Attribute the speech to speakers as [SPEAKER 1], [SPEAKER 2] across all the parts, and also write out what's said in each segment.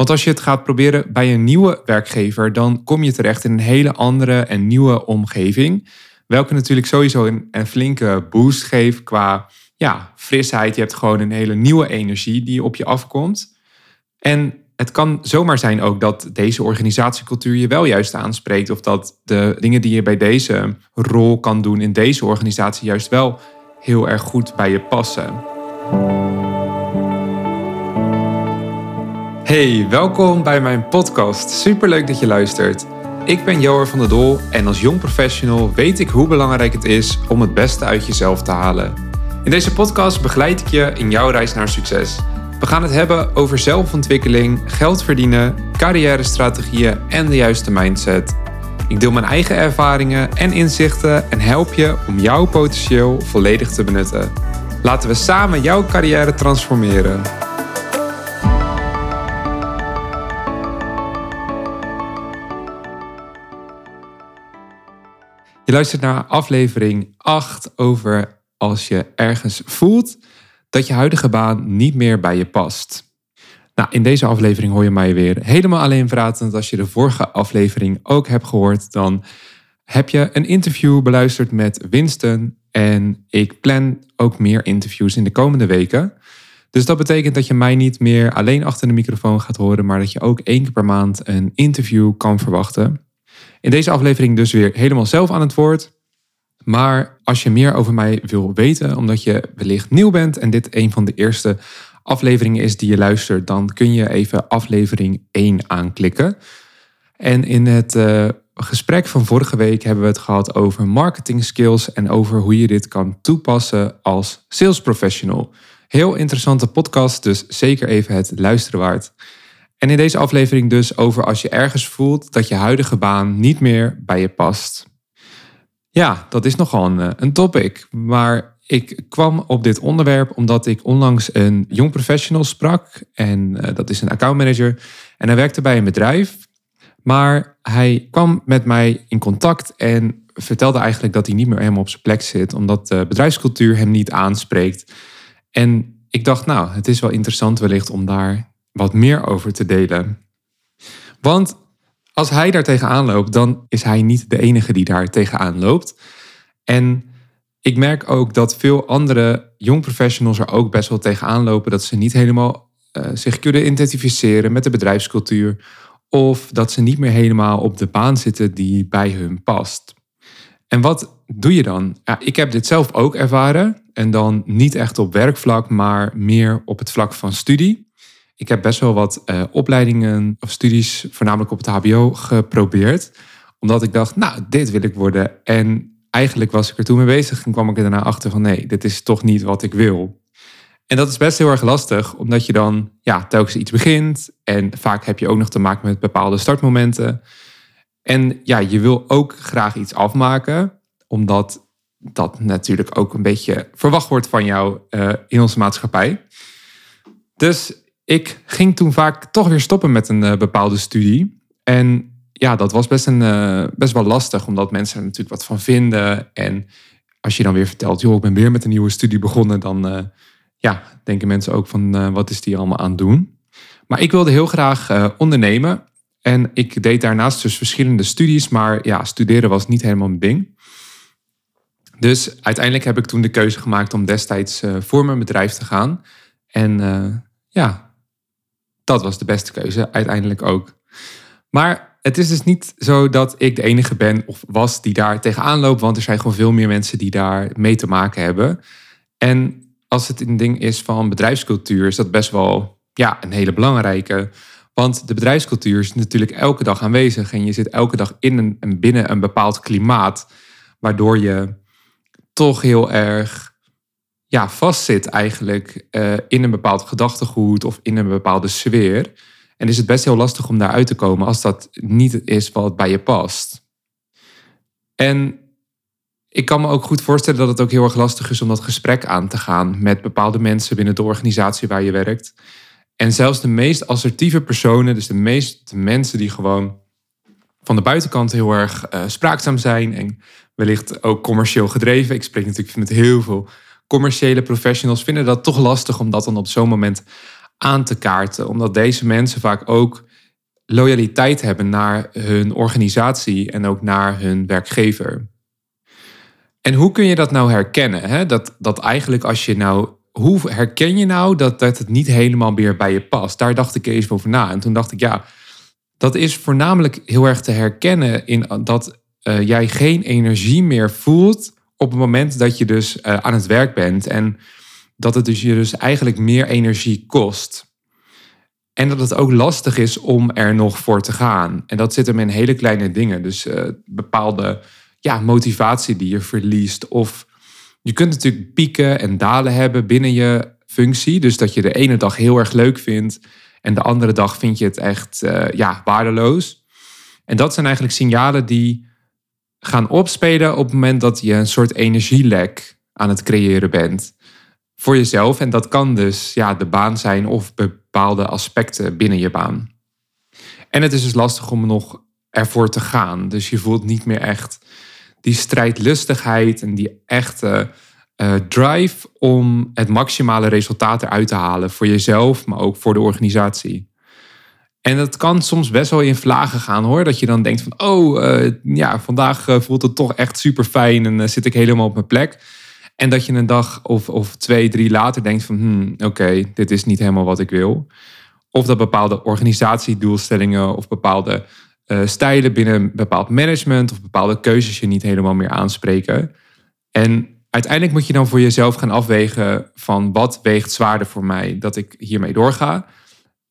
[SPEAKER 1] Want als je het gaat proberen bij een nieuwe werkgever, dan kom je terecht in een hele andere en nieuwe omgeving. Welke natuurlijk sowieso een, flinke boost geeft qua ja, frisheid. Je hebt gewoon een hele nieuwe energie die op je afkomt. En het kan zomaar zijn ook dat deze organisatiecultuur je wel juist aanspreekt. Of dat de dingen die je bij deze rol kan doen in deze organisatie juist wel heel erg goed bij je passen. Hey, welkom bij mijn podcast. Superleuk dat je luistert. Ik ben Joar van der Dol en als jong professional weet ik hoe belangrijk het is om het beste uit jezelf te halen. In deze podcast begeleid ik je in jouw reis naar succes. We gaan het hebben over zelfontwikkeling, geld verdienen, carrière-strategieën en de juiste mindset. Ik deel mijn eigen ervaringen en inzichten en help je om jouw potentieel volledig te benutten. Laten we samen jouw carrière transformeren. Je luistert naar aflevering 8 over als je ergens voelt dat je huidige baan niet meer bij je past. Nou, in deze aflevering hoor je mij weer helemaal alleen praten. Als je de vorige aflevering ook hebt gehoord, dan heb je een interview beluisterd met Winston. En ik plan ook meer interviews in de komende weken. Dus dat betekent dat je mij niet meer alleen achter de microfoon gaat horen, maar dat je ook één keer per maand een interview kan verwachten. In deze aflevering dus weer helemaal zelf aan het woord. Maar als je meer over mij wil weten, omdat je wellicht nieuw bent en dit een van de eerste afleveringen is die je luistert, dan kun je even aflevering 1 aanklikken. En in het uh, gesprek van vorige week hebben we het gehad over marketing skills en over hoe je dit kan toepassen als sales professional. Heel interessante podcast, dus zeker even het luisteren waard. En in deze aflevering dus over als je ergens voelt dat je huidige baan niet meer bij je past. Ja, dat is nogal een, eh, topic. Maar ik kwam op dit onderwerp omdat ik onlangs een jong professional sprak. En uh, dat is een accountmanager. En hij werkte bij een bedrijf. Maar hij kwam met mij in contact en vertelde eigenlijk dat hij niet meer helemaal op zijn plek zit. Omdat de bedrijfscultuur hem niet aanspreekt. En ik dacht, nou, het is wel interessant wellicht om daar wat meer over te delen. Want als hij daar tegenaan loopt, dan is hij niet de enige die daar tegenaan loopt. En ik merk ook dat veel andere jong professionals er ook best wel tegenaan lopen dat ze niet helemaal uh, zich kunnen identificeren met de bedrijfscultuur. Of dat ze niet meer helemaal op de baan zitten die bij hun past. En wat doe je dan? Ja, ik heb dit zelf ook ervaren. En dan niet echt op werkvlak, maar meer op het vlak van studie. Ik heb best wel wat uh, opleidingen of studies, voornamelijk op het HBO, geprobeerd. Omdat ik dacht, nou, dit wil ik worden. En eigenlijk was ik er toen mee bezig en kwam ik er daarna achter van nee, dit is toch niet wat ik wil. En dat is best heel erg lastig, omdat je dan ja, telkens iets begint. En vaak heb je ook nog te maken met bepaalde startmomenten. En ja, je wil ook graag iets afmaken, omdat dat natuurlijk ook een beetje verwacht wordt van jou uh, in onze maatschappij. Dus ik ging toen vaak toch weer stoppen met een uh, bepaalde studie. En ja, dat was best, een, uh, best wel lastig, omdat mensen er natuurlijk wat van vinden. En als je dan weer vertelt, joh, ik ben weer met een nieuwe studie begonnen, dan uh, ja, denken mensen ook van, wat is die allemaal aan het doen? Maar ik wilde heel graag ondernemen. En ik deed daarnaast dus verschillende studies, maar ja, studeren was niet helemaal mijn ding. Dus uiteindelijk heb ik toen de keuze gemaakt om destijds voor mijn bedrijf te gaan. En ja, dat was de beste keuze uiteindelijk ook. Maar het is dus niet zo dat ik de enige ben of was die daar tegenaan loopt, want er zijn gewoon veel meer mensen die daar mee te maken hebben. En als het een ding is van bedrijfscultuur, is dat best wel ja, een hele belangrijke. Want de bedrijfscultuur is natuurlijk elke dag aanwezig en je zit elke dag in een, binnen een bepaald klimaat, waardoor je toch heel erg ja, vastzit eigenlijk uh, in een bepaald gedachtegoed of in een bepaalde sfeer. En is het best heel lastig om daaruit te komen als dat niet is wat bij je past. En ik kan me ook goed voorstellen dat het ook heel erg lastig is om dat gesprek aan te gaan met bepaalde mensen binnen de organisatie waar je werkt. En zelfs de meest assertieve personen, dus de meeste mensen die gewoon van de buitenkant heel erg uh, spraakzaam zijn en wellicht ook commercieel gedreven. Ik spreek natuurlijk met heel veel commerciële professionals vinden dat toch lastig om dat dan op zo'n moment aan te kaarten. Omdat deze mensen vaak ook loyaliteit hebben naar hun organisatie en ook naar hun werkgever. En hoe kun je dat nou herkennen? Hè? Dat, dat eigenlijk als je nou. Hoe herken je nou dat, dat het niet helemaal meer bij je past? Daar dacht ik eens over na. En toen dacht ik, ja, dat is voornamelijk heel erg te herkennen in dat uh, jij geen energie meer voelt op het moment dat je dus uh, aan het werk bent. En dat het dus je dus eigenlijk meer energie kost. En dat het ook lastig is om er nog voor te gaan. En dat zit hem in hele kleine dingen. Dus uh, bepaalde ja, motivatie die je verliest. Of je kunt natuurlijk pieken en dalen hebben binnen je functie. Dus dat je de ene dag heel erg leuk vindt. En de andere dag vind je het echt uh, ja, waardeloos. En dat zijn eigenlijk signalen die gaan opspelen op het moment dat je een soort energielek aan het creëren bent. Voor jezelf. En dat kan dus ja, de baan zijn of bepaalde aspecten binnen je baan. En het is dus lastig om nog ervoor te gaan. Dus je voelt niet meer echt die strijdlustigheid en die echte uh, drive om het maximale resultaat eruit te halen voor jezelf, maar ook voor de organisatie. En dat kan soms best wel in vlagen gaan hoor. Dat je dan denkt van, oh uh, ja, vandaag uh, voelt het toch echt super fijn en zit ik helemaal op mijn plek. En dat je een dag of, of twee, drie later denkt van, hmm, oké, dit is niet helemaal wat ik wil. Of dat bepaalde organisatiedoelstellingen of bepaalde stijlen binnen bepaald management of bepaalde keuzes je niet helemaal meer aanspreken. En uiteindelijk moet je dan voor jezelf gaan afwegen van wat weegt zwaarder voor mij dat ik hiermee doorga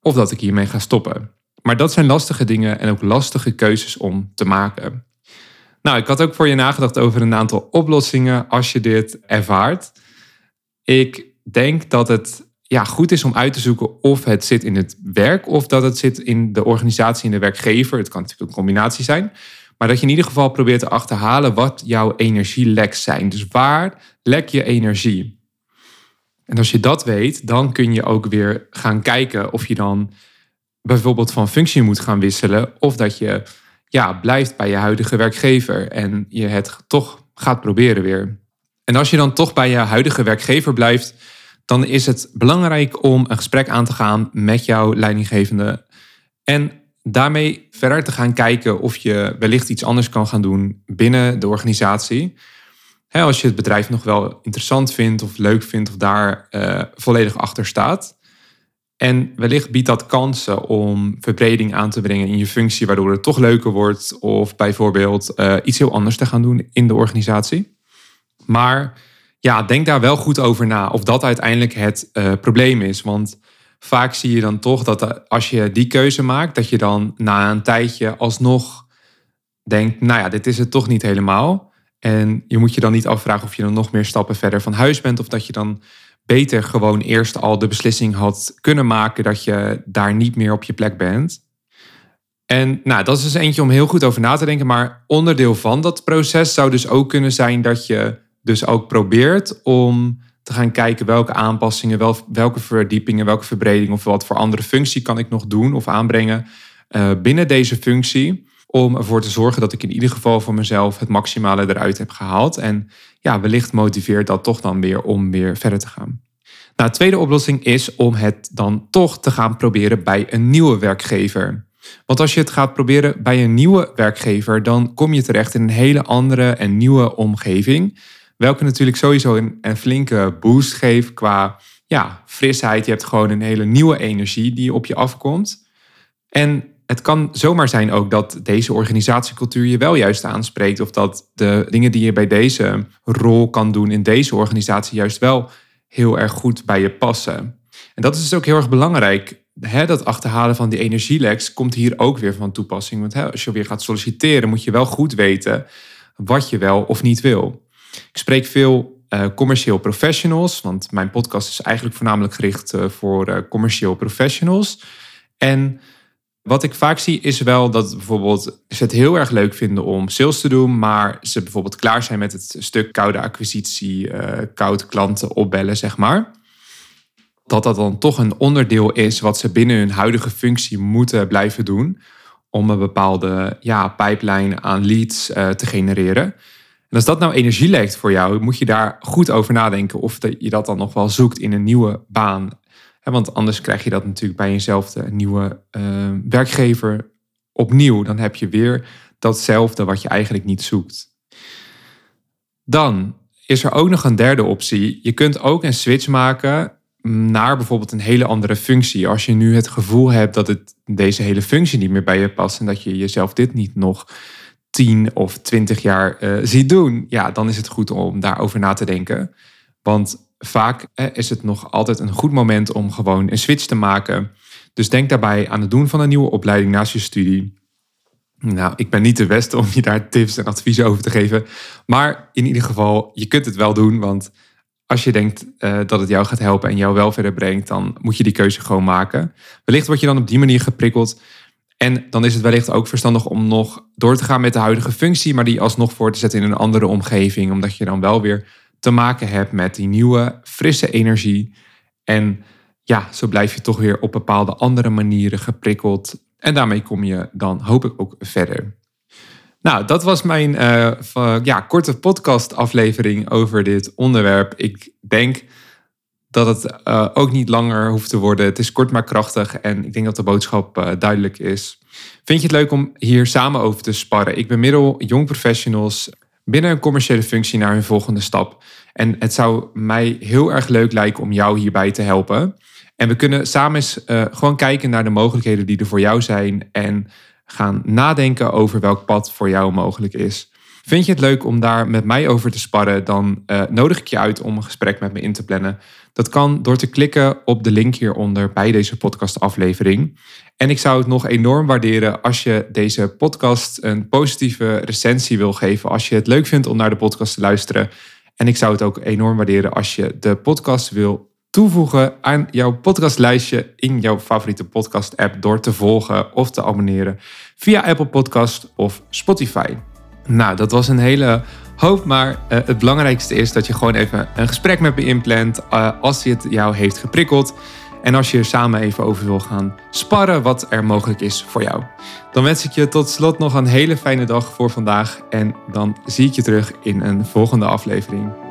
[SPEAKER 1] of dat ik hiermee ga stoppen. Maar dat zijn lastige dingen en ook lastige keuzes om te maken. Nou, ik had ook voor je nagedacht over een aantal oplossingen als je dit ervaart. Ik denk dat het ja, goed is om uit te zoeken of het zit in het werk of dat het zit in de organisatie en de werkgever. Het kan natuurlijk een combinatie zijn. Maar dat je in ieder geval probeert te achterhalen wat jouw energieleks zijn. Dus waar lek je energie? En als je dat weet, dan kun je ook weer gaan kijken of je dan bijvoorbeeld van functie moet gaan wisselen. Of dat je ja, blijft bij je huidige werkgever en je het toch gaat proberen weer. En als je dan toch bij je huidige werkgever blijft, dan is het belangrijk om een gesprek aan te gaan met jouw leidinggevende. En daarmee verder te gaan kijken of je wellicht iets anders kan gaan doen binnen de organisatie. Als je het bedrijf nog wel interessant vindt of leuk vindt of daar uh, volledig achter staat. En wellicht biedt dat kansen om verbreding aan te brengen in je functie, waardoor het toch leuker wordt. Of bijvoorbeeld uh, iets heel anders te gaan doen in de organisatie. Maar ja, denk daar wel goed over na of dat uiteindelijk het uh, probleem is. Want vaak zie je dan toch dat als je die keuze maakt, dat je dan na een tijdje alsnog denkt, nou ja, dit is het toch niet helemaal. En je moet je dan niet afvragen of je dan nog meer stappen verder van huis bent of dat je dan beter gewoon eerst al de beslissing had kunnen maken dat je daar niet meer op je plek bent. En nou, dat is dus eentje om heel goed over na te denken. Maar onderdeel van dat proces zou dus ook kunnen zijn dat je dus ook probeert om te gaan kijken welke aanpassingen, wel, welke verdiepingen, welke verbreding of wat voor andere functie kan ik nog doen of aanbrengen uh, binnen deze functie. Om ervoor te zorgen dat ik in ieder geval voor mezelf het maximale eruit heb gehaald. En ja, wellicht motiveert dat toch dan weer om weer verder te gaan. Nou, de tweede oplossing is om het dan toch te gaan proberen bij een nieuwe werkgever. Want als je het gaat proberen bij een nieuwe werkgever, dan kom je terecht in een hele andere en nieuwe omgeving. Welke natuurlijk sowieso een, een flinke boost geeft qua ja, frisheid. Je hebt gewoon een hele nieuwe energie die op je afkomt. En het kan zomaar zijn ook dat deze organisatiecultuur je wel juist aanspreekt. Of dat de dingen die je bij deze rol kan doen in deze organisatie juist wel heel erg goed bij je passen. En dat is dus ook heel erg belangrijk. Hè, dat achterhalen van die energieleks komt hier ook weer van toepassing. Want hè, als je weer gaat solliciteren, moet je wel goed weten wat je wel of niet wil. Ik spreek veel uh, commercieel professionals, want mijn podcast is eigenlijk voornamelijk gericht uh, voor uh, commercieel professionals. En wat ik vaak zie is wel dat bijvoorbeeld ze het heel erg leuk vinden om sales te doen, maar ze bijvoorbeeld klaar zijn met het stuk koude acquisitie, koud klanten opbellen, zeg maar. Dat dat dan toch een onderdeel is wat ze binnen hun huidige functie moeten blijven doen om een bepaalde ja, pipeline aan leads te genereren. En als dat nou energie lijkt voor jou, moet je daar goed over nadenken of je dat dan nog wel zoekt in een nieuwe baan. Want anders krijg je dat natuurlijk bij jezelfde nieuwe uh, werkgever opnieuw. Dan heb je weer datzelfde wat je eigenlijk niet zoekt. Dan is er ook nog een derde optie. Je kunt ook een switch maken naar bijvoorbeeld een hele andere functie. Als je nu het gevoel hebt dat het, deze hele functie niet meer bij je past en dat je jezelf dit niet nog 10 of 20 jaar uh, ziet doen, ja, dan is het goed om daarover na te denken. Want vaak is het nog altijd een goed moment om gewoon een switch te maken. Dus denk daarbij aan het doen van een nieuwe opleiding naast je studie. Nou, ik ben niet de beste om je daar tips en adviezen over te geven. Maar in ieder geval, je kunt het wel doen. Want als je denkt uh, dat het jou gaat helpen en jou wel verder brengt, dan moet je die keuze gewoon maken. Wellicht word je dan op die manier geprikkeld. En dan is het wellicht ook verstandig om nog door te gaan met de huidige functie, maar die alsnog voor te zetten in een andere omgeving. Omdat je dan wel weer te maken hebt met die nieuwe, frisse energie. En ja, zo blijf je toch weer op bepaalde andere manieren geprikkeld. En daarmee kom je dan hoop ik ook verder. Nou, dat was mijn uh, ja, korte podcast-aflevering over dit onderwerp. Ik denk dat het uh, ook niet langer hoeft te worden. Het is kort maar krachtig en ik denk dat de boodschap uh, duidelijk is. Vind je het leuk om hier samen over te sparren? Ik bemiddel jong professionals binnen een commerciële functie naar hun volgende stap. En het zou mij heel erg leuk lijken om jou hierbij te helpen. En we kunnen samen eens uh, gewoon kijken naar de mogelijkheden die er voor jou zijn. En gaan nadenken over welk pad voor jou mogelijk is. Vind je het leuk om daar met mij over te sparren, dan uh, nodig ik je uit om een gesprek met me in te plannen. Dat kan door te klikken op de link hieronder bij deze podcastaflevering. En ik zou het nog enorm waarderen als je deze podcast een positieve recensie wil geven. Als je het leuk vindt om naar de podcast te luisteren. En ik zou het ook enorm waarderen als je de podcast wil toevoegen aan jouw podcastlijstje in jouw favoriete podcast app door te volgen of te abonneren via Apple Podcast of Spotify. Nou, dat was een hele hoop, maar uh, het belangrijkste is dat je gewoon even een gesprek met me inplant uh, als het jou heeft geprikkeld. En als je er samen even over wil gaan sparren wat er mogelijk is voor jou. Dan wens ik je tot slot nog een hele fijne dag voor vandaag. En dan zie ik je terug in een volgende aflevering.